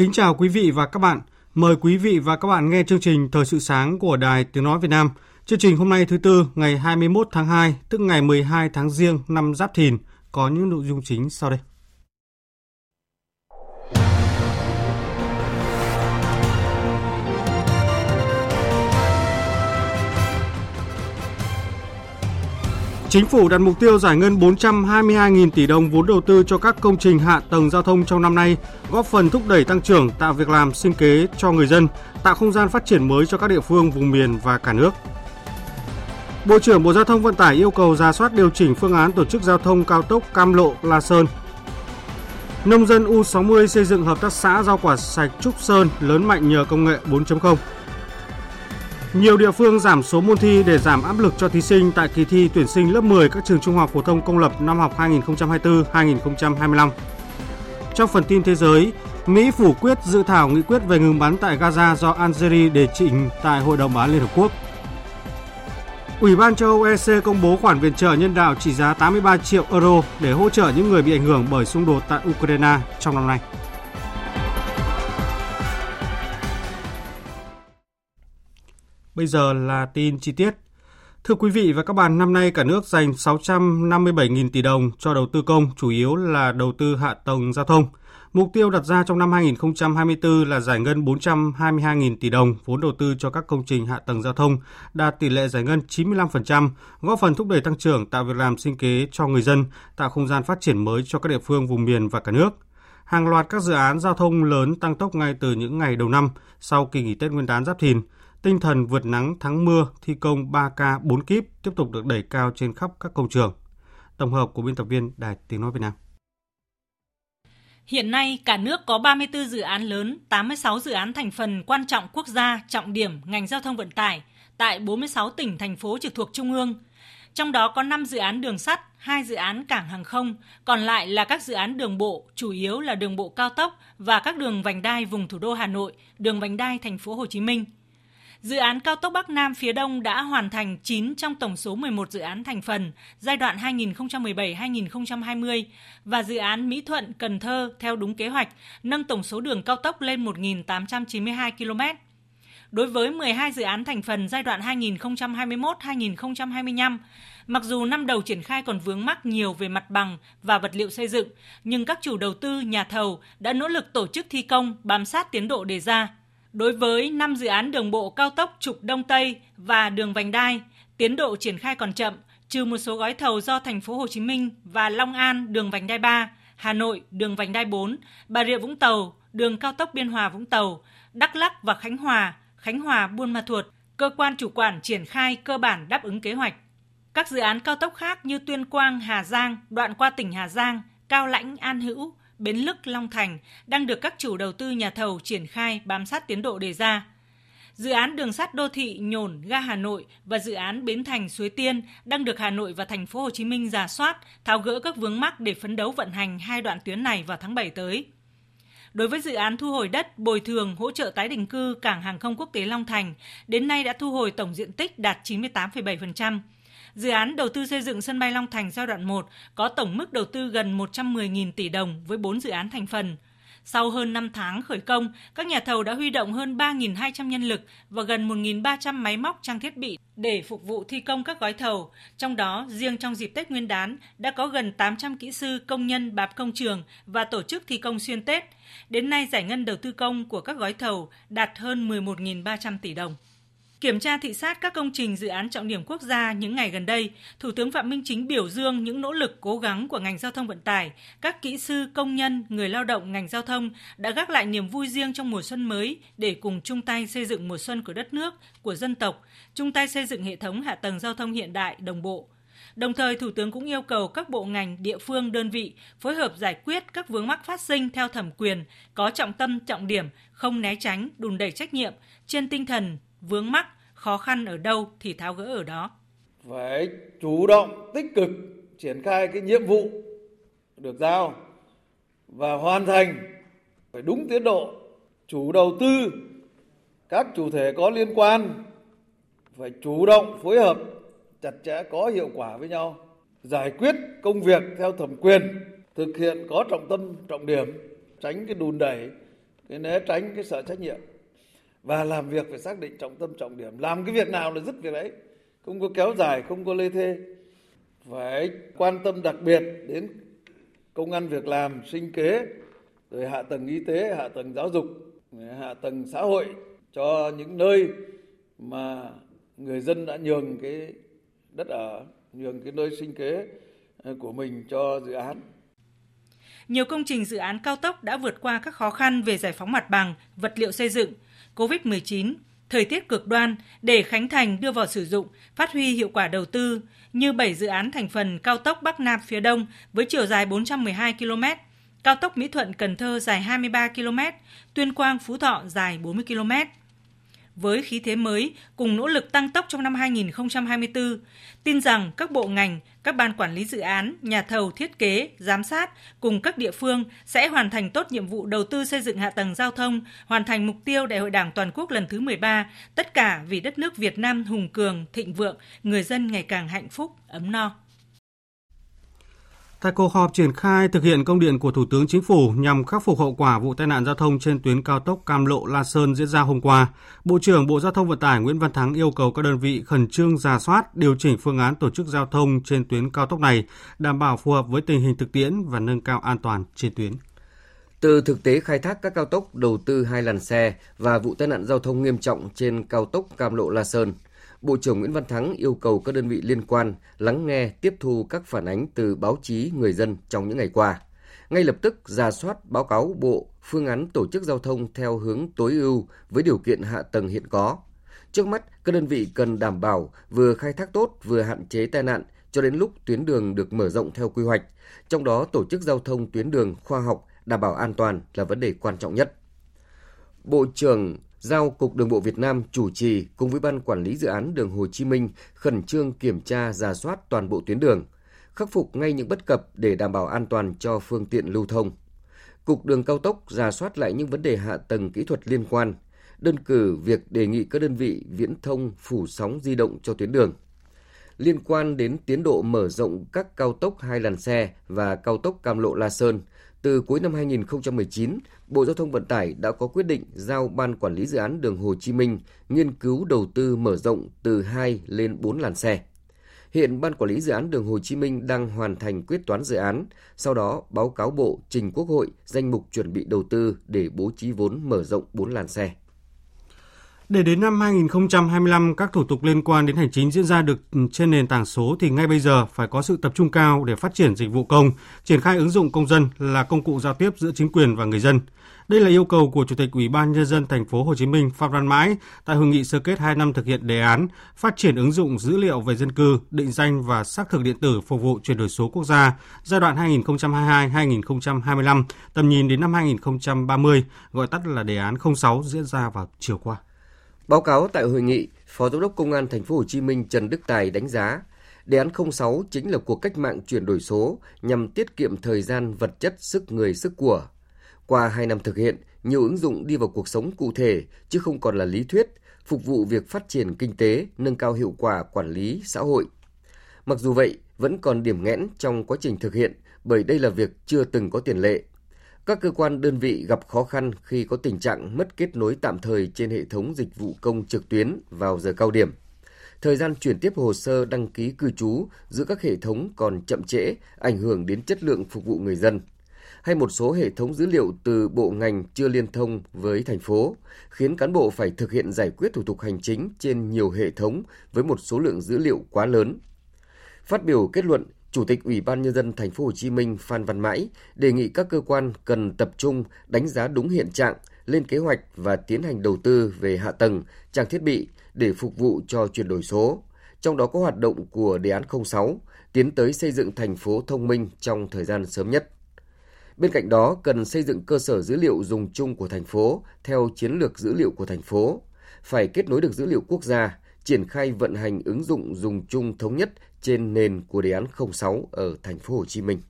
Kính chào quý vị và các bạn. Mời quý vị và các bạn nghe chương trình Thời sự sáng của Đài Tiếng Nói Việt Nam. Chương trình hôm nay thứ Tư, ngày 21 tháng 2, tức ngày 12 tháng Giêng năm Giáp Thìn, có những nội dung chính sau đây. Chính phủ đặt mục tiêu giải ngân 422.000 tỷ đồng vốn đầu tư cho các công trình hạ tầng giao thông trong năm nay, góp phần thúc đẩy tăng trưởng, tạo việc làm sinh kế cho người dân, tạo không gian phát triển mới cho các địa phương, vùng miền và cả nước. Bộ trưởng Bộ Giao thông Vận tải yêu cầu ra soát điều chỉnh phương án tổ chức giao thông cao tốc Cam Lộ – La Sơn. Nông dân U60 xây dựng hợp tác xã rau quả sạch Trúc Sơn lớn mạnh nhờ công nghệ 4.0. Nhiều địa phương giảm số môn thi để giảm áp lực cho thí sinh tại kỳ thi tuyển sinh lớp 10 các trường trung học phổ thông công lập năm học 2024-2025. Trong phần tin thế giới, Mỹ phủ quyết dự thảo nghị quyết về ngừng bắn tại Gaza do Algeria đề trình tại Hội đồng Bảo an Liên Hợp Quốc. Ủy ban châu Âu EC công bố khoản viện trợ nhân đạo trị giá 83 triệu euro để hỗ trợ những người bị ảnh hưởng bởi xung đột tại Ukraine trong năm nay. Bây giờ là tin chi tiết. Thưa quý vị và các bạn, năm nay cả nước dành 657.000 tỷ đồng cho đầu tư công, chủ yếu là đầu tư hạ tầng giao thông. Mục tiêu đặt ra trong năm 2024 là giải ngân 422.000 tỷ đồng vốn đầu tư cho các công trình hạ tầng giao thông, đạt tỷ lệ giải ngân 95%, góp phần thúc đẩy tăng trưởng, tạo việc làm sinh kế cho người dân, tạo không gian phát triển mới cho các địa phương vùng miền và cả nước. Hàng loạt các dự án giao thông lớn tăng tốc ngay từ những ngày đầu năm sau kỳ nghỉ Tết Nguyên đán Giáp Thìn – Tinh thần vượt nắng thắng mưa thi công 3K 4 kíp tiếp tục được đẩy cao trên khắp các công trường. Tổng hợp của biên tập viên Đài Tiếng Nói Việt Nam. Hiện nay, cả nước có 34 dự án lớn, 86 dự án thành phần quan trọng quốc gia, trọng điểm ngành giao thông vận tải tại 46 tỉnh, thành phố trực thuộc Trung ương. Trong đó có 5 dự án đường sắt, 2 dự án cảng hàng không, còn lại là các dự án đường bộ, chủ yếu là đường bộ cao tốc và các đường vành đai vùng thủ đô Hà Nội, đường vành đai thành phố Hồ Chí Minh – Dự án cao tốc Bắc Nam phía Đông đã hoàn thành 9 trong tổng số 11 dự án thành phần giai đoạn 2017-2020 và dự án Mỹ Thuận Cần Thơ theo đúng kế hoạch, nâng tổng số đường cao tốc lên 1.892 km. Đối với 12 dự án thành phần giai đoạn 2021-2025, mặc dù năm đầu triển khai còn vướng mắc nhiều về mặt bằng và vật liệu xây dựng, nhưng các chủ đầu tư, nhà thầu đã nỗ lực tổ chức thi công, bám sát tiến độ đề ra – Đối với 5 dự án đường bộ cao tốc trục Đông Tây và đường vành đai, tiến độ triển khai còn chậm, trừ một số gói thầu do thành phố Hồ Chí Minh và Long An đường vành đai 3, Hà Nội đường vành đai 4, Bà Rịa Vũng Tàu đường cao tốc Biên Hòa Vũng Tàu, Đắk Lắk và Khánh Hòa, Khánh Hòa Buôn Ma Thuột, cơ quan chủ quản triển khai cơ bản đáp ứng kế hoạch. Các dự án cao tốc khác như Tuyên Quang, Hà Giang, đoạn qua tỉnh Hà Giang, Cao Lãnh, An Hữu, Bến Lức, Long Thành đang được các chủ đầu tư nhà thầu triển khai bám sát tiến độ đề ra. Dự án đường sắt đô thị Nhổn ga Hà Nội và dự án Bến Thành Suối Tiên đang được Hà Nội và thành phố Hồ Chí Minh giả soát, tháo gỡ các vướng mắc để phấn đấu vận hành hai đoạn tuyến này vào tháng 7 tới. Đối với dự án thu hồi đất, bồi thường, hỗ trợ tái định cư cảng hàng không quốc tế Long Thành, đến nay đã thu hồi tổng diện tích đạt 98,7%. Dự án đầu tư xây dựng sân bay Long Thành giai đoạn 1 có tổng mức đầu tư gần 110.000 tỷ đồng với 4 dự án thành phần. Sau hơn 5 tháng khởi công, các nhà thầu đã huy động hơn 3.200 nhân lực và gần 1.300 máy móc trang thiết bị để phục vụ thi công các gói thầu. Trong đó, riêng trong dịp Tết Nguyên đán đã có gần 800 kỹ sư, công nhân bạp công trường và tổ chức thi công xuyên Tết. Đến nay, giải ngân đầu tư công của các gói thầu đạt hơn 11.300 tỷ đồng. Kiểm tra thị sát các công trình dự án trọng điểm quốc gia những ngày gần đây, Thủ tướng Phạm Minh Chính biểu dương những nỗ lực cố gắng của ngành giao thông vận tải, các kỹ sư, công nhân, người lao động ngành giao thông đã gác lại niềm vui riêng trong mùa xuân mới để cùng chung tay xây dựng mùa xuân của đất nước, của dân tộc, chung tay xây dựng hệ thống hạ tầng giao thông hiện đại, đồng bộ. Đồng thời, Thủ tướng cũng yêu cầu các bộ ngành, địa phương, đơn vị phối hợp giải quyết các vướng mắc phát sinh theo thẩm quyền, có trọng tâm, trọng điểm, không né tránh, đùn đẩy trách nhiệm, trên tinh thần vướng mắc, khó khăn ở đâu thì tháo gỡ ở đó. Phải chủ động, tích cực triển khai cái nhiệm vụ được giao và hoàn thành phải đúng tiến độ. Chủ đầu tư, các chủ thể có liên quan phải chủ động phối hợp chặt chẽ có hiệu quả với nhau, giải quyết công việc theo thẩm quyền, thực hiện có trọng tâm, trọng điểm, tránh cái đùn đẩy, cái né tránh cái sợ trách nhiệm và làm việc phải xác định trọng tâm, trọng điểm. Làm cái việc nào là dứt việc đấy. Không có kéo dài, không có lê thê. Phải quan tâm đặc biệt đến công ăn việc làm, sinh kế, rồi hạ tầng y tế, hạ tầng giáo dục, hạ tầng xã hội cho những nơi mà người dân đã nhường cái đất ở, nhường cái nơi sinh kế ờ, của mình cho dự án nhiều công trình dự án cao tốc đã vượt qua các khó khăn về giải phóng mặt bằng, vật liệu xây dựng, COVID-19, thời tiết cực đoan để khánh thành đưa vào sử dụng, phát huy hiệu quả đầu tư như 7 dự án thành phần cao tốc Bắc Nam phía Đông với chiều dài 412 km, cao tốc Mỹ Thuận Cần Thơ dài 23 km, Tuyên Quang Phú Thọ dài 40 km với khí thế mới cùng nỗ lực tăng tốc trong năm 2024, tin rằng các bộ ngành, các ban quản lý dự án, nhà thầu thiết kế, giám sát cùng các địa phương sẽ hoàn thành tốt nhiệm vụ đầu tư xây dựng hạ tầng giao thông, hoàn thành mục tiêu Đại hội Đảng toàn quốc lần thứ 13, tất cả vì đất nước Việt Nam hùng cường, thịnh vượng, người dân ngày càng hạnh phúc, ấm no. Tại cuộc họp triển khai thực hiện công điện của Thủ tướng Chính phủ nhằm khắc phục hậu quả vụ tai nạn giao thông trên tuyến cao tốc Cam Lộ La Sơn diễn ra hôm qua, Bộ trưởng Bộ Giao thông Vận tải Nguyễn Văn Thắng yêu cầu các đơn vị khẩn trương ra soát, điều chỉnh phương án tổ chức giao thông trên tuyến cao tốc này, đảm bảo phù hợp với tình hình thực tiễn và nâng cao an toàn trên tuyến. Từ thực tế khai thác các cao tốc đầu tư hai làn xe và vụ tai nạn giao thông nghiêm trọng trên cao tốc Cam Lộ La Sơn – Bộ trưởng Nguyễn Văn Thắng yêu cầu các đơn vị liên quan lắng nghe, tiếp thu các phản ánh từ báo chí người dân trong những ngày qua. Ngay lập tức ra soát báo cáo Bộ phương án tổ chức giao thông theo hướng tối ưu với điều kiện hạ tầng hiện có. Trước mắt, các đơn vị cần đảm bảo vừa khai thác tốt vừa hạn chế tai nạn cho đến lúc tuyến đường được mở rộng theo quy hoạch. Trong đó, tổ chức giao thông tuyến đường khoa học, đảm bảo an toàn là vấn đề quan trọng nhất. Bộ trưởng giao Cục Đường bộ Việt Nam chủ trì cùng với Ban Quản lý Dự án Đường Hồ Chí Minh khẩn trương kiểm tra giả soát toàn bộ tuyến đường, khắc phục ngay những bất cập để đảm bảo an toàn cho phương tiện lưu thông. Cục Đường Cao tốc giả soát lại những vấn đề hạ tầng kỹ thuật liên quan, đơn cử việc đề nghị các đơn vị viễn thông phủ sóng di động cho tuyến đường. Liên quan đến tiến độ mở rộng các cao tốc hai làn xe và cao tốc Cam Lộ La Sơn, từ cuối năm 2019, Bộ Giao thông Vận tải đã có quyết định giao Ban Quản lý Dự án Đường Hồ Chí Minh nghiên cứu đầu tư mở rộng từ 2 lên 4 làn xe. Hiện Ban Quản lý Dự án Đường Hồ Chí Minh đang hoàn thành quyết toán dự án, sau đó báo cáo Bộ trình Quốc hội danh mục chuẩn bị đầu tư để bố trí vốn mở rộng 4 làn xe. Để đến năm 2025 các thủ tục liên quan đến hành chính diễn ra được trên nền tảng số thì ngay bây giờ phải có sự tập trung cao để phát triển dịch vụ công, triển khai ứng dụng công dân là công cụ giao tiếp giữa chính quyền và người dân. Đây là yêu cầu của Chủ tịch Ủy ban nhân dân thành phố Hồ Chí Minh Phạm Văn Mãi tại hội nghị sơ kết 2 năm thực hiện đề án phát triển ứng dụng dữ liệu về dân cư, định danh và xác thực điện tử phục vụ chuyển đổi số quốc gia giai đoạn 2022-2025, tầm nhìn đến năm 2030, gọi tắt là đề án 06 diễn ra vào chiều qua. Báo cáo tại hội nghị, Phó Giám đốc Công an Thành phố Hồ Chí Minh Trần Đức Tài đánh giá, đề án 06 chính là cuộc cách mạng chuyển đổi số nhằm tiết kiệm thời gian, vật chất, sức người, sức của. Qua 2 năm thực hiện, nhiều ứng dụng đi vào cuộc sống cụ thể chứ không còn là lý thuyết, phục vụ việc phát triển kinh tế, nâng cao hiệu quả quản lý xã hội. Mặc dù vậy, vẫn còn điểm nghẽn trong quá trình thực hiện bởi đây là việc chưa từng có tiền lệ các cơ quan đơn vị gặp khó khăn khi có tình trạng mất kết nối tạm thời trên hệ thống dịch vụ công trực tuyến vào giờ cao điểm. Thời gian chuyển tiếp hồ sơ đăng ký cư trú giữa các hệ thống còn chậm trễ, ảnh hưởng đến chất lượng phục vụ người dân. hay một số hệ thống dữ liệu từ bộ ngành chưa liên thông với thành phố, khiến cán bộ phải thực hiện giải quyết thủ tục hành chính trên nhiều hệ thống với một số lượng dữ liệu quá lớn. Phát biểu kết luận, Chủ tịch Ủy ban nhân dân thành phố Hồ Chí Minh Phan Văn Mãi đề nghị các cơ quan cần tập trung đánh giá đúng hiện trạng, lên kế hoạch và tiến hành đầu tư về hạ tầng, trang thiết bị để phục vụ cho chuyển đổi số. Trong đó có hoạt động của đề án 06, tiến tới xây dựng thành phố thông minh trong thời gian sớm nhất. Bên cạnh đó, cần xây dựng cơ sở dữ liệu dùng chung của thành phố theo chiến lược dữ liệu của thành phố, phải kết nối được dữ liệu quốc gia, triển khai vận hành ứng dụng dùng chung thống nhất trên nền của đề án 06 ở thành phố Hồ Chí Minh.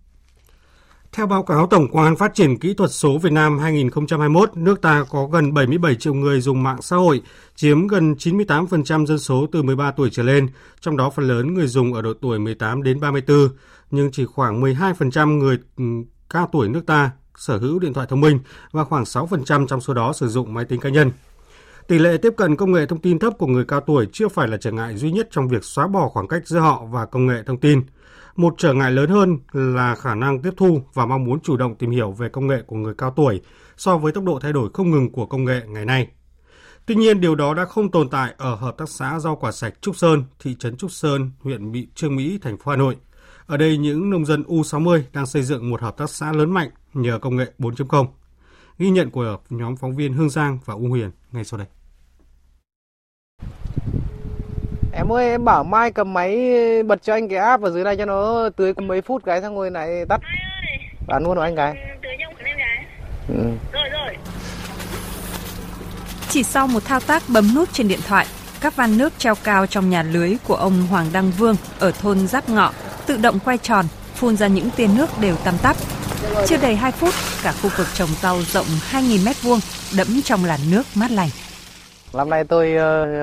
Theo báo cáo Tổng quan Phát triển Kỹ thuật số Việt Nam 2021, nước ta có gần 77 triệu người dùng mạng xã hội, chiếm gần 98% dân số từ 13 tuổi trở lên, trong đó phần lớn người dùng ở độ tuổi 18 đến 34, nhưng chỉ khoảng 12% người ừ, cao tuổi nước ta sở hữu điện thoại thông minh và khoảng 6% trong số đó sử dụng máy tính cá nhân. Tỷ lệ tiếp cận công nghệ thông tin thấp của người cao tuổi chưa phải là trở ngại duy nhất trong việc xóa bỏ khoảng cách giữa họ và công nghệ thông tin. Một trở ngại lớn hơn là khả năng tiếp thu và mong muốn chủ động tìm hiểu về công nghệ của người cao tuổi so với tốc độ thay đổi không ngừng của công nghệ ngày nay. Tuy nhiên, điều đó đã không tồn tại ở Hợp tác xã rau quả sạch Trúc Sơn, thị trấn Trúc Sơn, huyện Mỹ Trương Mỹ, thành phố Hà Nội. Ở đây, những nông dân U60 đang xây dựng một hợp tác xã lớn mạnh nhờ công nghệ 4.0. Ghi nhận của nhóm phóng viên Hương Giang và U Huyền ngay sau đây. Em ơi em bảo mai cầm máy bật cho anh cái app ở dưới này cho nó tưới mấy phút cái xong rồi lại tắt. Bán luôn của anh cái. Tưới cho em cái. Ừ. Rồi rồi. Chỉ sau một thao tác bấm nút trên điện thoại, các van nước treo cao trong nhà lưới của ông Hoàng Đăng Vương ở thôn Giáp Ngọ tự động quay tròn, phun ra những tia nước đều tăm tắp. Chưa đầy 2 phút, cả khu vực trồng rau rộng 2.000 mét vuông đẫm trong làn nước mát lành. Năm nay tôi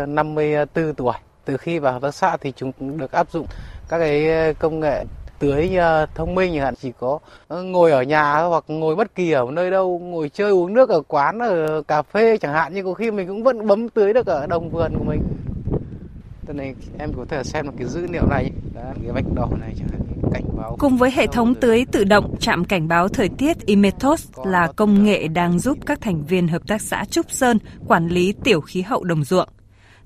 54 ờ, tuổi từ khi vào hợp tác xã thì chúng được áp dụng các cái ờ, công nghệ tưới ờ, thông minh chẳng hạn. Chỉ có ờ, ngồi ở nhà hoặc ngồi bất kỳ ở nơi đâu ngồi chơi uống nước ở quán ở cà phê chẳng hạn nhưng có khi mình cũng vẫn bấm tưới được ở đồng vườn của mình. Thế này em có thể xem được cái dữ liệu này Đó, cái vạch đỏ này chẳng hạn cảnh báo cùng với hệ thống tưới tự động chạm cảnh báo thời tiết Imetos là công nghệ đang giúp các thành viên hợp tác xã Trúc Sơn quản lý tiểu khí hậu đồng ruộng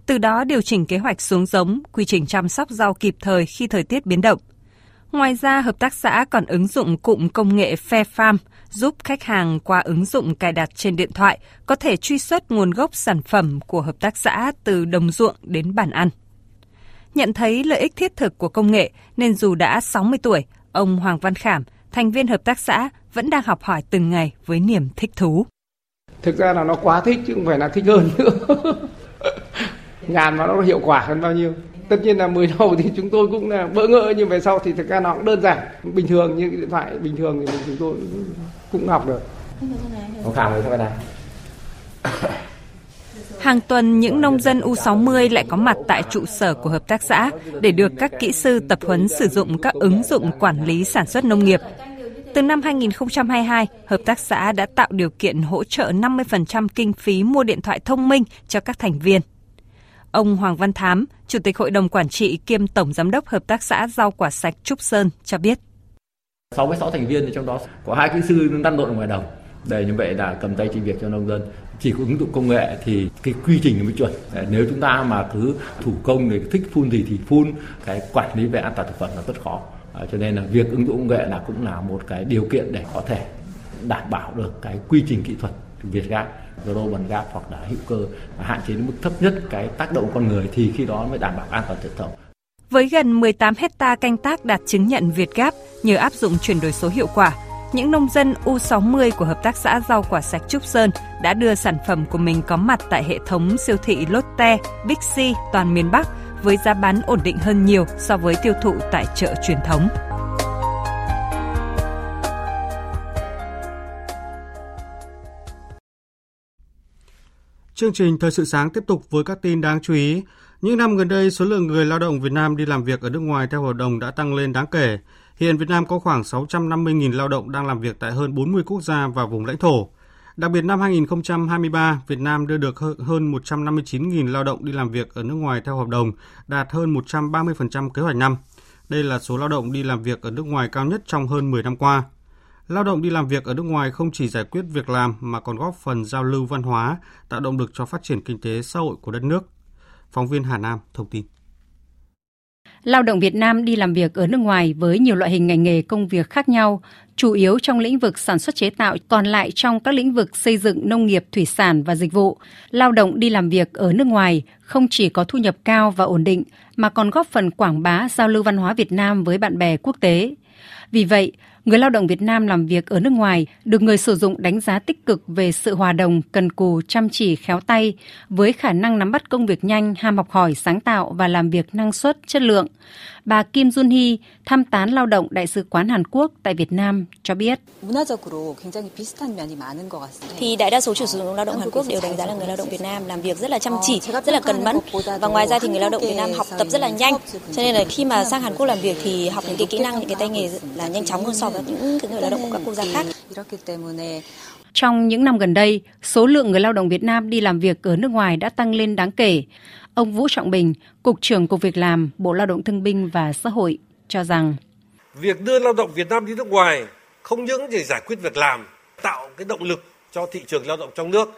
từ đó điều chỉnh kế hoạch xuống giống, quy trình chăm sóc rau kịp thời khi thời tiết biến động. Ngoài ra, hợp tác xã còn ứng dụng cụm công nghệ Fair Farm giúp khách hàng qua ứng dụng cài đặt trên điện thoại có thể truy xuất nguồn gốc sản phẩm của hợp tác xã từ đồng ruộng đến bàn ăn. Nhận thấy lợi ích thiết thực của công nghệ nên dù đã 60 tuổi, ông Hoàng Văn Khảm, thành viên hợp tác xã vẫn đang học hỏi từng ngày với niềm thích thú. Thực ra là nó quá thích chứ không phải là thích hơn nữa. ngàn mà nó hiệu quả hơn bao nhiêu tất nhiên là mới đầu thì chúng tôi cũng là bỡ ngỡ nhưng về sau thì thực ra nó cũng đơn giản bình thường như điện thoại bình thường thì chúng tôi cũng học được không khảo người này Hàng tuần, những nông dân U60 lại có mặt tại trụ sở của hợp tác xã để được các kỹ sư tập huấn sử dụng các ứng dụng quản lý sản xuất nông nghiệp. Từ năm 2022, hợp tác xã đã tạo điều kiện hỗ trợ 50% kinh phí mua điện thoại thông minh cho các thành viên. Ông Hoàng Văn Thám, Chủ tịch Hội đồng Quản trị kiêm Tổng Giám đốc Hợp tác xã Rau Quả Sạch Trúc Sơn cho biết. 66 thành viên trong đó có hai kỹ sư lăn lộn ngoài đồng. Để như vậy là cầm tay chỉ việc cho nông dân. Chỉ có ứng dụng công nghệ thì cái quy trình mới chuẩn. Nếu chúng ta mà cứ thủ công để thích phun gì thì phun. Cái quản lý về an toàn thực phẩm là rất khó. À, cho nên là việc ứng dụng công nghệ là cũng là một cái điều kiện để có thể đảm bảo được cái quy trình kỹ thuật Việt gáp global gap hoặc là hữu cơ và hạn chế đến mức thấp nhất cái tác động con người thì khi đó mới đảm bảo an toàn thực phẩm. Với gần 18 hecta canh tác đạt chứng nhận Việt Gap nhờ áp dụng chuyển đổi số hiệu quả, những nông dân U60 của Hợp tác xã Rau Quả Sạch Trúc Sơn đã đưa sản phẩm của mình có mặt tại hệ thống siêu thị Lotte, Bixi toàn miền Bắc với giá bán ổn định hơn nhiều so với tiêu thụ tại chợ truyền thống. Chương trình Thời sự sáng tiếp tục với các tin đáng chú ý. Những năm gần đây, số lượng người lao động Việt Nam đi làm việc ở nước ngoài theo hợp đồng đã tăng lên đáng kể. Hiện Việt Nam có khoảng 650.000 lao động đang làm việc tại hơn 40 quốc gia và vùng lãnh thổ. Đặc biệt năm 2023, Việt Nam đưa được hơn 159.000 lao động đi làm việc ở nước ngoài theo hợp đồng, đạt hơn 130% kế hoạch năm. Đây là số lao động đi làm việc ở nước ngoài cao nhất trong hơn 10 năm qua. Lao động đi làm việc ở nước ngoài không chỉ giải quyết việc làm mà còn góp phần giao lưu văn hóa, tạo động lực cho phát triển kinh tế xã hội của đất nước. Phóng viên Hà Nam thông tin. Lao động Việt Nam đi làm việc ở nước ngoài với nhiều loại hình ngành nghề công việc khác nhau, chủ yếu trong lĩnh vực sản xuất chế tạo, còn lại trong các lĩnh vực xây dựng, nông nghiệp, thủy sản và dịch vụ. Lao động đi làm việc ở nước ngoài không chỉ có thu nhập cao và ổn định, mà còn góp phần quảng bá giao lưu văn hóa Việt Nam với bạn bè quốc tế. Vì vậy, người lao động Việt Nam làm việc ở nước ngoài được người sử dụng đánh giá tích cực về sự hòa đồng, cần cù, chăm chỉ, khéo tay, với khả năng nắm bắt công việc nhanh, ham học hỏi, sáng tạo và làm việc năng suất, chất lượng. Bà Kim Jun Hee, thăm tán lao động Đại sứ quán Hàn Quốc tại Việt Nam cho biết. Thì đại đa số chủ sử dụng lao động Hàn Quốc đều đánh giá là người lao động Việt Nam làm việc rất là chăm chỉ, rất là cần mẫn và ngoài ra thì người lao động Việt Nam học tập rất là nhanh. Cho nên là khi mà sang Hàn Quốc làm việc thì học những cái kỹ năng, những cái tay nghề là nhanh chóng hơn so với những cái người lao động của các quốc gia khác. Trong những năm gần đây, số lượng người lao động Việt Nam đi làm việc ở nước ngoài đã tăng lên đáng kể. Ông Vũ Trọng Bình, Cục trưởng Cục Việc làm, Bộ Lao động Thương binh và Xã hội cho rằng Việc đưa lao động Việt Nam đi nước ngoài không những để giải quyết việc làm, tạo cái động lực cho thị trường lao động trong nước.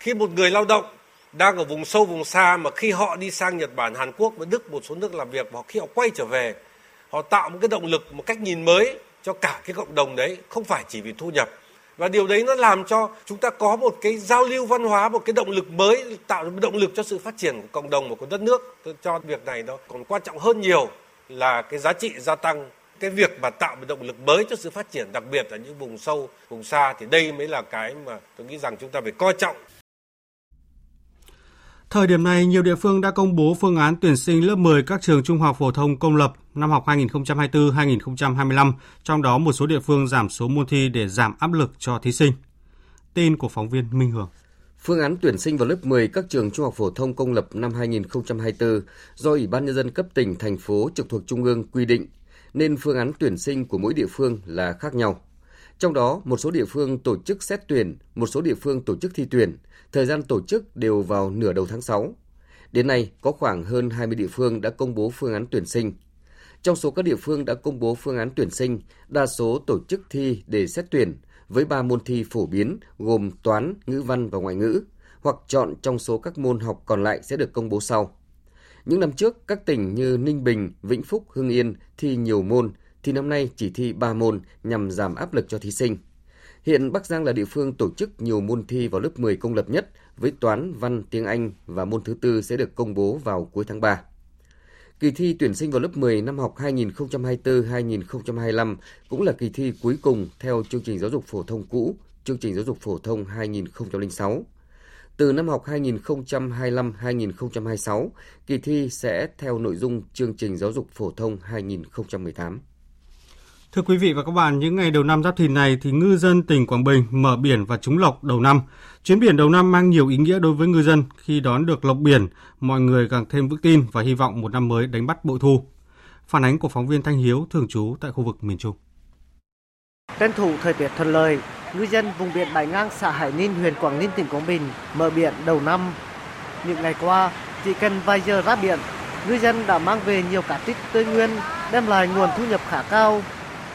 Khi một người lao động đang ở vùng sâu vùng xa mà khi họ đi sang Nhật Bản, Hàn Quốc và Đức một số nước làm việc và khi họ quay trở về, họ tạo một cái động lực, một cách nhìn mới cho cả cái cộng đồng đấy, không phải chỉ vì thu nhập. Và điều đấy nó làm cho chúng ta có một cái giao lưu văn hóa một cái động lực mới tạo một động lực cho sự phát triển của cộng đồng và của đất nước. Tôi cho việc này nó còn quan trọng hơn nhiều là cái giá trị gia tăng cái việc mà tạo một động lực mới cho sự phát triển đặc biệt ở những vùng sâu vùng xa thì đây mới là cái mà tôi nghĩ rằng chúng ta phải coi trọng. Thời điểm này, nhiều địa phương đã công bố phương án tuyển sinh lớp 10 các trường trung học phổ thông công lập năm học 2024-2025, trong đó một số địa phương giảm số môn thi để giảm áp lực cho thí sinh. Tin của phóng viên Minh Hường. Phương án tuyển sinh vào lớp 10 các trường trung học phổ thông công lập năm 2024 do Ủy ban Nhân dân cấp tỉnh, thành phố trực thuộc Trung ương quy định, nên phương án tuyển sinh của mỗi địa phương là khác nhau. Trong đó, một số địa phương tổ chức xét tuyển, một số địa phương tổ chức thi tuyển, thời gian tổ chức đều vào nửa đầu tháng 6. Đến nay, có khoảng hơn 20 địa phương đã công bố phương án tuyển sinh. Trong số các địa phương đã công bố phương án tuyển sinh, đa số tổ chức thi để xét tuyển với 3 môn thi phổ biến gồm toán, ngữ văn và ngoại ngữ, hoặc chọn trong số các môn học còn lại sẽ được công bố sau. Những năm trước, các tỉnh như Ninh Bình, Vĩnh Phúc, Hưng Yên thi nhiều môn, thì năm nay chỉ thi 3 môn nhằm giảm áp lực cho thí sinh. Hiện Bắc Giang là địa phương tổ chức nhiều môn thi vào lớp 10 công lập nhất với toán, văn, tiếng Anh và môn thứ tư sẽ được công bố vào cuối tháng 3. Kỳ thi tuyển sinh vào lớp 10 năm học 2024-2025 cũng là kỳ thi cuối cùng theo chương trình giáo dục phổ thông cũ, chương trình giáo dục phổ thông 2006. Từ năm học 2025-2026, kỳ thi sẽ theo nội dung chương trình giáo dục phổ thông 2018. Thưa quý vị và các bạn, những ngày đầu năm Giáp Thìn này thì ngư dân tỉnh Quảng Bình mở biển và trúng lộc đầu năm. Chuyến biển đầu năm mang nhiều ý nghĩa đối với ngư dân khi đón được lộc biển, mọi người càng thêm vững tin và hy vọng một năm mới đánh bắt bội thu. Phản ánh của phóng viên Thanh Hiếu thường trú tại khu vực miền Trung. Tranh thủ thời tiết thuận lợi, ngư dân vùng biển Bãi Ngang xã Hải Ninh, huyện Quảng Ninh, tỉnh Quảng Bình mở biển đầu năm. Những ngày qua, chỉ cần vài giờ ra biển, ngư dân đã mang về nhiều cá tích tươi nguyên, đem lại nguồn thu nhập khá cao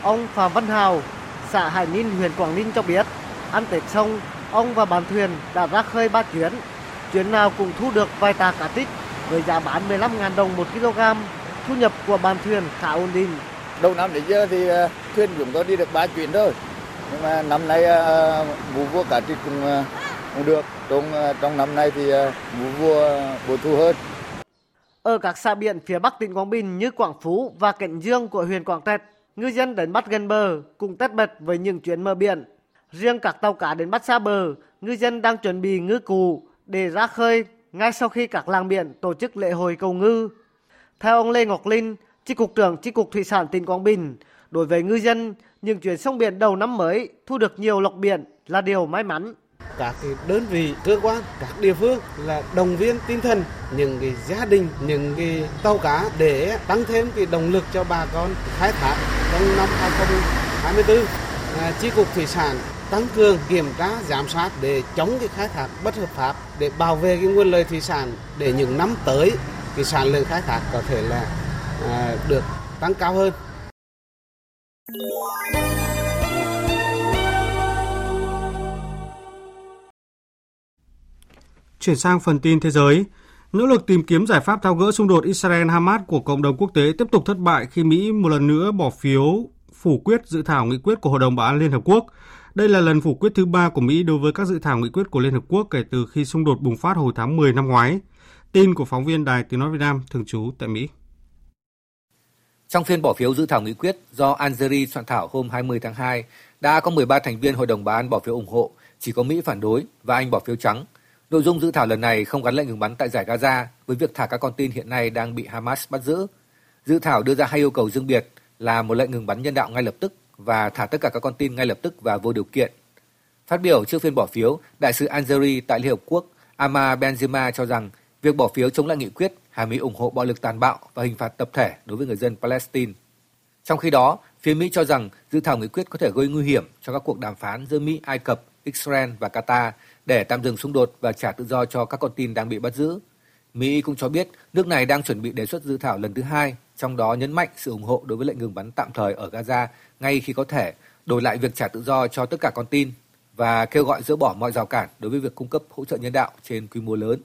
Ông Phạm Văn Hào, xã Hải Ninh, huyện Quảng Ninh cho biết, ăn Tết xong, ông và bạn thuyền đã ra khơi ba chuyến. Chuyến nào cũng thu được vài tạ cá trích với giá bán 15.000 đồng một kg. Thu nhập của bạn thuyền khá ổn định. Đầu năm đến giờ thì uh, thuyền chúng tôi đi được ba chuyến thôi. Nhưng mà năm nay vụ vua cá trích cũng, cũng được. Trong, trong năm nay thì vụ vua bội thu hơn. Ở các xã biển phía Bắc tỉnh Quảng Bình như Quảng Phú và Cảnh Dương của huyện Quảng Trạch, ngư dân đánh bắt gần bờ cùng tất bật với những chuyến mở biển. Riêng các tàu cá đến bắt xa bờ, ngư dân đang chuẩn bị ngư cụ để ra khơi ngay sau khi các làng biển tổ chức lễ hội cầu ngư. Theo ông Lê Ngọc Linh, Chi cục trưởng Chi cục Thủy sản tỉnh Quảng Bình, đối với ngư dân, những chuyến sông biển đầu năm mới thu được nhiều lộc biển là điều may mắn các cái đơn vị cơ quan các địa phương là động viên tinh thần những cái gia đình những cái tàu cá để tăng thêm cái động lực cho bà con khai thác trong năm 2024 à, chi cục thủy sản tăng cường kiểm tra giám sát để chống cái khai thác bất hợp pháp để bảo vệ cái nguồn lợi thủy sản để những năm tới cái sản lượng khai thác có thể là à, được tăng cao hơn. Chuyển sang phần tin thế giới, nỗ lực tìm kiếm giải pháp tháo gỡ xung đột Israel-Hamas của cộng đồng quốc tế tiếp tục thất bại khi Mỹ một lần nữa bỏ phiếu phủ quyết dự thảo nghị quyết của Hội đồng Bảo an Liên Hợp Quốc. Đây là lần phủ quyết thứ ba của Mỹ đối với các dự thảo nghị quyết của Liên Hợp Quốc kể từ khi xung đột bùng phát hồi tháng 10 năm ngoái. Tin của phóng viên Đài Tiếng Nói Việt Nam thường trú tại Mỹ. Trong phiên bỏ phiếu dự thảo nghị quyết do Algeria soạn thảo hôm 20 tháng 2, đã có 13 thành viên Hội đồng Bảo an bỏ phiếu ủng hộ, chỉ có Mỹ phản đối và Anh bỏ phiếu trắng. Nội dung dự thảo lần này không gắn lệnh ngừng bắn tại giải Gaza với việc thả các con tin hiện nay đang bị Hamas bắt giữ. Dự thảo đưa ra hai yêu cầu riêng biệt là một lệnh ngừng bắn nhân đạo ngay lập tức và thả tất cả các con tin ngay lập tức và vô điều kiện. Phát biểu trước phiên bỏ phiếu, đại sứ Algeria tại Liên Hợp Quốc Ama Benzema cho rằng việc bỏ phiếu chống lại nghị quyết hàm ý ủng hộ bạo lực tàn bạo và hình phạt tập thể đối với người dân Palestine. Trong khi đó, phía Mỹ cho rằng dự thảo nghị quyết có thể gây nguy hiểm cho các cuộc đàm phán giữa Mỹ, Ai Cập, Israel và Qatar để tạm dừng xung đột và trả tự do cho các con tin đang bị bắt giữ. Mỹ cũng cho biết nước này đang chuẩn bị đề xuất dự thảo lần thứ hai, trong đó nhấn mạnh sự ủng hộ đối với lệnh ngừng bắn tạm thời ở Gaza ngay khi có thể, đổi lại việc trả tự do cho tất cả con tin và kêu gọi dỡ bỏ mọi rào cản đối với việc cung cấp hỗ trợ nhân đạo trên quy mô lớn.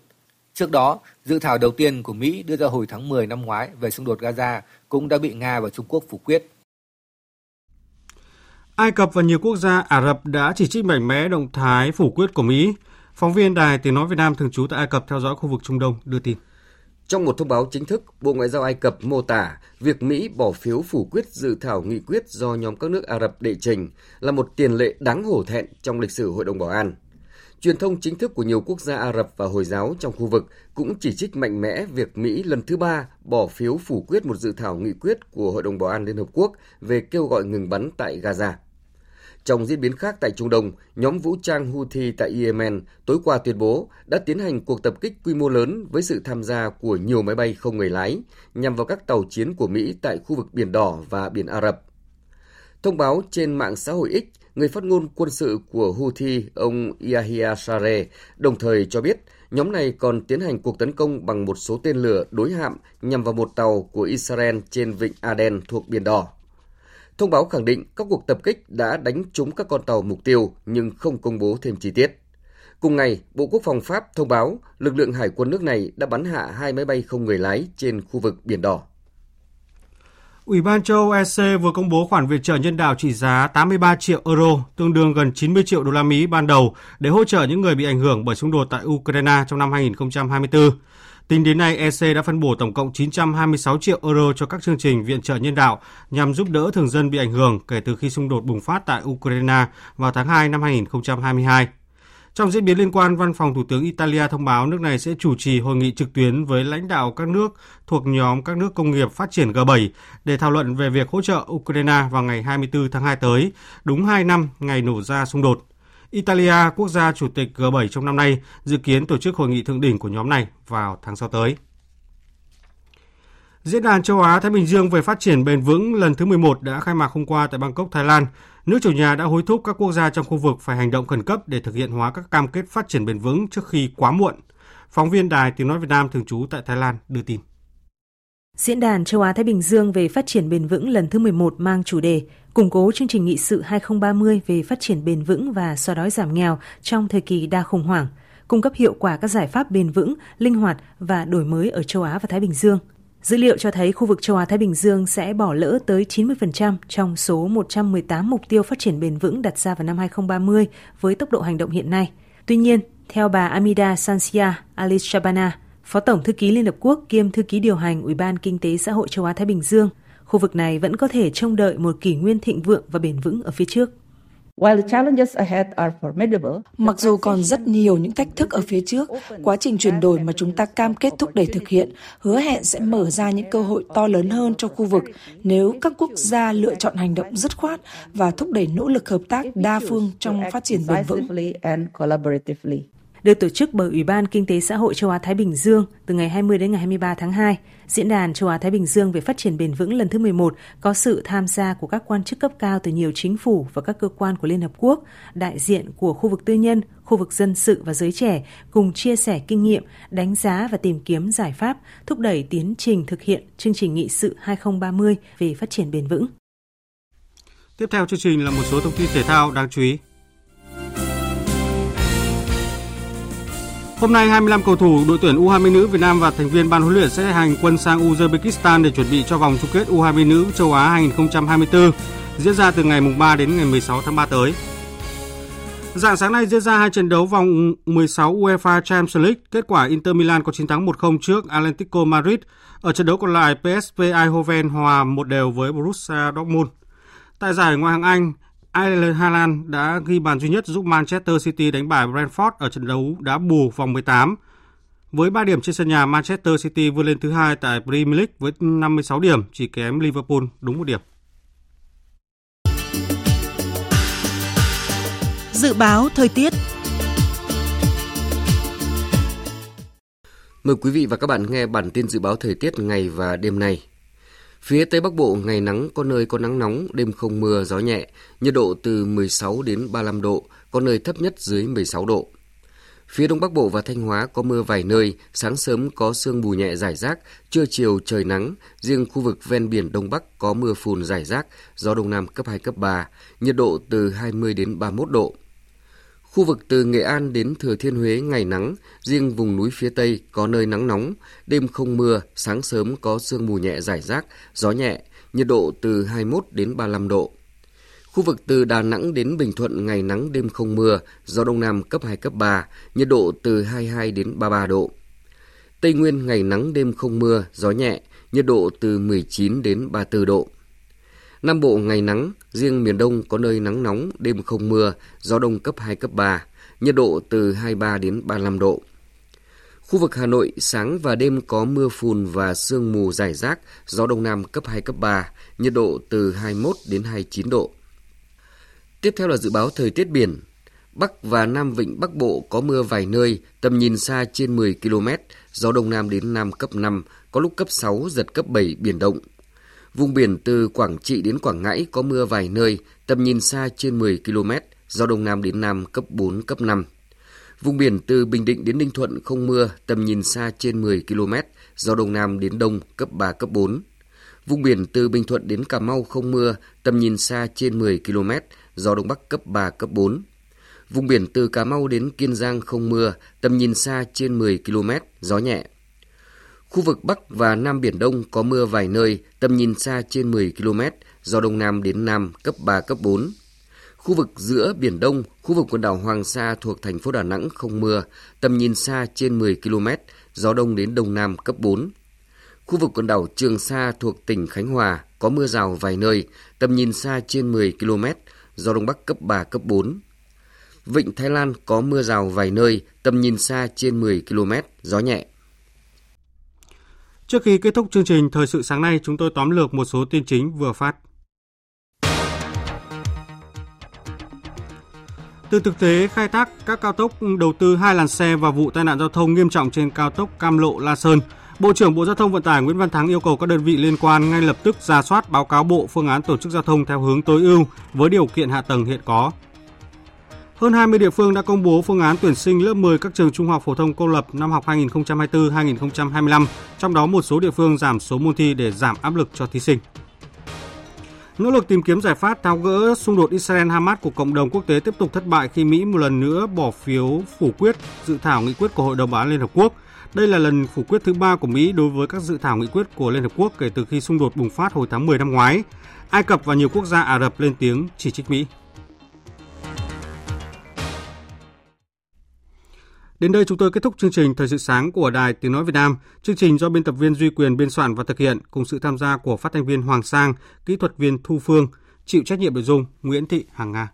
Trước đó, dự thảo đầu tiên của Mỹ đưa ra hồi tháng 10 năm ngoái về xung đột Gaza cũng đã bị Nga và Trung Quốc phủ quyết. Ai Cập và nhiều quốc gia Ả Rập đã chỉ trích mạnh mẽ động thái phủ quyết của Mỹ. Phóng viên Đài Tiếng Nói Việt Nam thường trú tại Ai Cập theo dõi khu vực Trung Đông đưa tin. Trong một thông báo chính thức, Bộ Ngoại giao Ai Cập mô tả việc Mỹ bỏ phiếu phủ quyết dự thảo nghị quyết do nhóm các nước Ả Rập đệ trình là một tiền lệ đáng hổ thẹn trong lịch sử Hội đồng Bảo an. Truyền thông chính thức của nhiều quốc gia Ả Rập và Hồi giáo trong khu vực cũng chỉ trích mạnh mẽ việc Mỹ lần thứ ba bỏ phiếu phủ quyết một dự thảo nghị quyết của Hội đồng Bảo an Liên Hợp Quốc về kêu gọi ngừng bắn tại Gaza. Trong diễn biến khác tại Trung Đông, nhóm vũ trang Houthi tại Yemen tối qua tuyên bố đã tiến hành cuộc tập kích quy mô lớn với sự tham gia của nhiều máy bay không người lái nhằm vào các tàu chiến của Mỹ tại khu vực Biển Đỏ và Biển Ả Rập. Thông báo trên mạng xã hội X, người phát ngôn quân sự của Houthi, ông Yahya Sare, đồng thời cho biết nhóm này còn tiến hành cuộc tấn công bằng một số tên lửa đối hạm nhằm vào một tàu của Israel trên vịnh Aden thuộc Biển Đỏ. Thông báo khẳng định các cuộc tập kích đã đánh trúng các con tàu mục tiêu nhưng không công bố thêm chi tiết. Cùng ngày, Bộ Quốc phòng Pháp thông báo lực lượng hải quân nước này đã bắn hạ hai máy bay không người lái trên khu vực Biển Đỏ. Ủy ban châu Âu EC vừa công bố khoản viện trợ nhân đạo trị giá 83 triệu euro, tương đương gần 90 triệu đô la Mỹ ban đầu để hỗ trợ những người bị ảnh hưởng bởi xung đột tại Ukraine trong năm 2024. Tính đến nay, EC đã phân bổ tổng cộng 926 triệu euro cho các chương trình viện trợ nhân đạo nhằm giúp đỡ thường dân bị ảnh hưởng kể từ khi xung đột bùng phát tại Ukraine vào tháng 2 năm 2022. Trong diễn biến liên quan, Văn phòng Thủ tướng Italia thông báo nước này sẽ chủ trì hội nghị trực tuyến với lãnh đạo các nước thuộc nhóm các nước công nghiệp phát triển G7 để thảo luận về việc hỗ trợ Ukraine vào ngày 24 tháng 2 tới, đúng 2 năm ngày nổ ra xung đột. Italia, quốc gia chủ tịch G7 trong năm nay, dự kiến tổ chức hội nghị thượng đỉnh của nhóm này vào tháng sau tới. Diễn đàn châu Á Thái Bình Dương về phát triển bền vững lần thứ 11 đã khai mạc hôm qua tại Bangkok, Thái Lan. Nước chủ nhà đã hối thúc các quốc gia trong khu vực phải hành động khẩn cấp để thực hiện hóa các cam kết phát triển bền vững trước khi quá muộn. Phóng viên Đài Tiếng Nói Việt Nam thường trú tại Thái Lan đưa tin. Diễn đàn châu Á Thái Bình Dương về phát triển bền vững lần thứ 11 mang chủ đề củng cố chương trình nghị sự 2030 về phát triển bền vững và xóa đói giảm nghèo trong thời kỳ đa khủng hoảng, cung cấp hiệu quả các giải pháp bền vững, linh hoạt và đổi mới ở châu Á và Thái Bình Dương. Dữ liệu cho thấy khu vực châu Á-Thái Bình Dương sẽ bỏ lỡ tới 90% trong số 118 mục tiêu phát triển bền vững đặt ra vào năm 2030 với tốc độ hành động hiện nay. Tuy nhiên, theo bà Amida Sansia Ali Shabana, Phó Tổng Thư ký Liên Hợp Quốc kiêm Thư ký điều hành Ủy ban Kinh tế Xã hội châu Á-Thái Bình Dương, khu vực này vẫn có thể trông đợi một kỷ nguyên thịnh vượng và bền vững ở phía trước. Mặc dù còn rất nhiều những thách thức ở phía trước, quá trình chuyển đổi mà chúng ta cam kết thúc đẩy thực hiện hứa hẹn sẽ mở ra những cơ hội to lớn hơn cho khu vực nếu các quốc gia lựa chọn hành động dứt khoát và thúc đẩy nỗ lực hợp tác đa phương trong phát triển bền vững được tổ chức bởi Ủy ban Kinh tế Xã hội châu Á Thái Bình Dương từ ngày 20 đến ngày 23 tháng 2. Diễn đàn châu Á Thái Bình Dương về phát triển bền vững lần thứ 11 có sự tham gia của các quan chức cấp cao từ nhiều chính phủ và các cơ quan của Liên Hợp Quốc, đại diện của khu vực tư nhân, khu vực dân sự và giới trẻ cùng chia sẻ kinh nghiệm, đánh giá và tìm kiếm giải pháp thúc đẩy tiến trình thực hiện chương trình nghị sự 2030 về phát triển bền vững. Tiếp theo chương trình là một số thông tin thể thao đáng chú ý. Hôm nay 25 cầu thủ đội tuyển U20 nữ Việt Nam và thành viên ban huấn luyện sẽ hành quân sang Uzbekistan để chuẩn bị cho vòng chung kết U20 nữ châu Á 2024 diễn ra từ ngày 3 đến ngày 16 tháng 3 tới. Dạng sáng nay diễn ra hai trận đấu vòng 16 UEFA Champions League. Kết quả Inter Milan có chiến thắng 1-0 trước Atletico Madrid. Ở trận đấu còn lại, PSV Eindhoven hòa một đều với Borussia Dortmund. Tại giải Ngoại hạng Anh, Ireland Haaland đã ghi bàn duy nhất giúp Manchester City đánh bại Brentford ở trận đấu đá bù vòng 18. Với 3 điểm trên sân nhà, Manchester City vươn lên thứ hai tại Premier League với 56 điểm, chỉ kém Liverpool đúng một điểm. Dự báo thời tiết Mời quý vị và các bạn nghe bản tin dự báo thời tiết ngày và đêm nay. Phía Tây Bắc Bộ ngày nắng có nơi có nắng nóng, đêm không mưa, gió nhẹ, nhiệt độ từ 16 đến 35 độ, có nơi thấp nhất dưới 16 độ. Phía Đông Bắc Bộ và Thanh Hóa có mưa vài nơi, sáng sớm có sương mù nhẹ rải rác, trưa chiều trời nắng, riêng khu vực ven biển Đông Bắc có mưa phùn rải rác, gió Đông Nam cấp 2, cấp 3, nhiệt độ từ 20 đến 31 độ. Khu vực từ Nghệ An đến Thừa Thiên Huế ngày nắng, riêng vùng núi phía Tây có nơi nắng nóng, đêm không mưa, sáng sớm có sương mù nhẹ rải rác, gió nhẹ, nhiệt độ từ 21 đến 35 độ. Khu vực từ Đà Nẵng đến Bình Thuận ngày nắng đêm không mưa, gió Đông Nam cấp 2, cấp 3, nhiệt độ từ 22 đến 33 độ. Tây Nguyên ngày nắng đêm không mưa, gió nhẹ, nhiệt độ từ 19 đến 34 độ. Nam Bộ ngày nắng, riêng miền Đông có nơi nắng nóng, đêm không mưa, gió đông cấp 2, cấp 3, nhiệt độ từ 23 đến 35 độ. Khu vực Hà Nội sáng và đêm có mưa phùn và sương mù rải rác, gió đông nam cấp 2, cấp 3, nhiệt độ từ 21 đến 29 độ. Tiếp theo là dự báo thời tiết biển. Bắc và Nam Vịnh Bắc Bộ có mưa vài nơi, tầm nhìn xa trên 10 km, gió đông nam đến nam cấp 5, có lúc cấp 6, giật cấp 7, biển động, Vùng biển từ Quảng Trị đến Quảng Ngãi có mưa vài nơi, tầm nhìn xa trên 10 km, gió đông nam đến nam cấp 4, cấp 5. Vùng biển từ Bình Định đến Ninh Thuận không mưa, tầm nhìn xa trên 10 km, gió đông nam đến đông cấp 3, cấp 4. Vùng biển từ Bình Thuận đến Cà Mau không mưa, tầm nhìn xa trên 10 km, gió đông bắc cấp 3, cấp 4. Vùng biển từ Cà Mau đến Kiên Giang không mưa, tầm nhìn xa trên 10 km, gió nhẹ. Khu vực Bắc và Nam Biển Đông có mưa vài nơi, tầm nhìn xa trên 10 km, gió Đông Nam đến Nam cấp 3, cấp 4. Khu vực giữa Biển Đông, khu vực quần đảo Hoàng Sa thuộc thành phố Đà Nẵng không mưa, tầm nhìn xa trên 10 km, gió Đông đến Đông Nam cấp 4. Khu vực quần đảo Trường Sa thuộc tỉnh Khánh Hòa có mưa rào vài nơi, tầm nhìn xa trên 10 km, gió Đông Bắc cấp 3, cấp 4. Vịnh Thái Lan có mưa rào vài nơi, tầm nhìn xa trên 10 km, gió nhẹ. Trước khi kết thúc chương trình Thời sự sáng nay, chúng tôi tóm lược một số tin chính vừa phát. Từ thực tế khai thác các cao tốc đầu tư hai làn xe và vụ tai nạn giao thông nghiêm trọng trên cao tốc Cam Lộ La Sơn, Bộ trưởng Bộ Giao thông Vận tải Nguyễn Văn Thắng yêu cầu các đơn vị liên quan ngay lập tức ra soát báo cáo Bộ phương án tổ chức giao thông theo hướng tối ưu với điều kiện hạ tầng hiện có, hơn 20 địa phương đã công bố phương án tuyển sinh lớp 10 các trường trung học phổ thông công lập năm học 2024-2025, trong đó một số địa phương giảm số môn thi để giảm áp lực cho thí sinh. Nỗ lực tìm kiếm giải pháp tháo gỡ xung đột Israel-Hamas của cộng đồng quốc tế tiếp tục thất bại khi Mỹ một lần nữa bỏ phiếu phủ quyết dự thảo nghị quyết của Hội đồng Bảo an Liên Hợp Quốc. Đây là lần phủ quyết thứ ba của Mỹ đối với các dự thảo nghị quyết của Liên Hợp Quốc kể từ khi xung đột bùng phát hồi tháng 10 năm ngoái. Ai Cập và nhiều quốc gia Ả Rập lên tiếng chỉ trích Mỹ. Đến đây chúng tôi kết thúc chương trình Thời sự sáng của Đài Tiếng Nói Việt Nam. Chương trình do biên tập viên Duy Quyền biên soạn và thực hiện cùng sự tham gia của phát thanh viên Hoàng Sang, kỹ thuật viên Thu Phương, chịu trách nhiệm nội dung Nguyễn Thị Hằng Nga.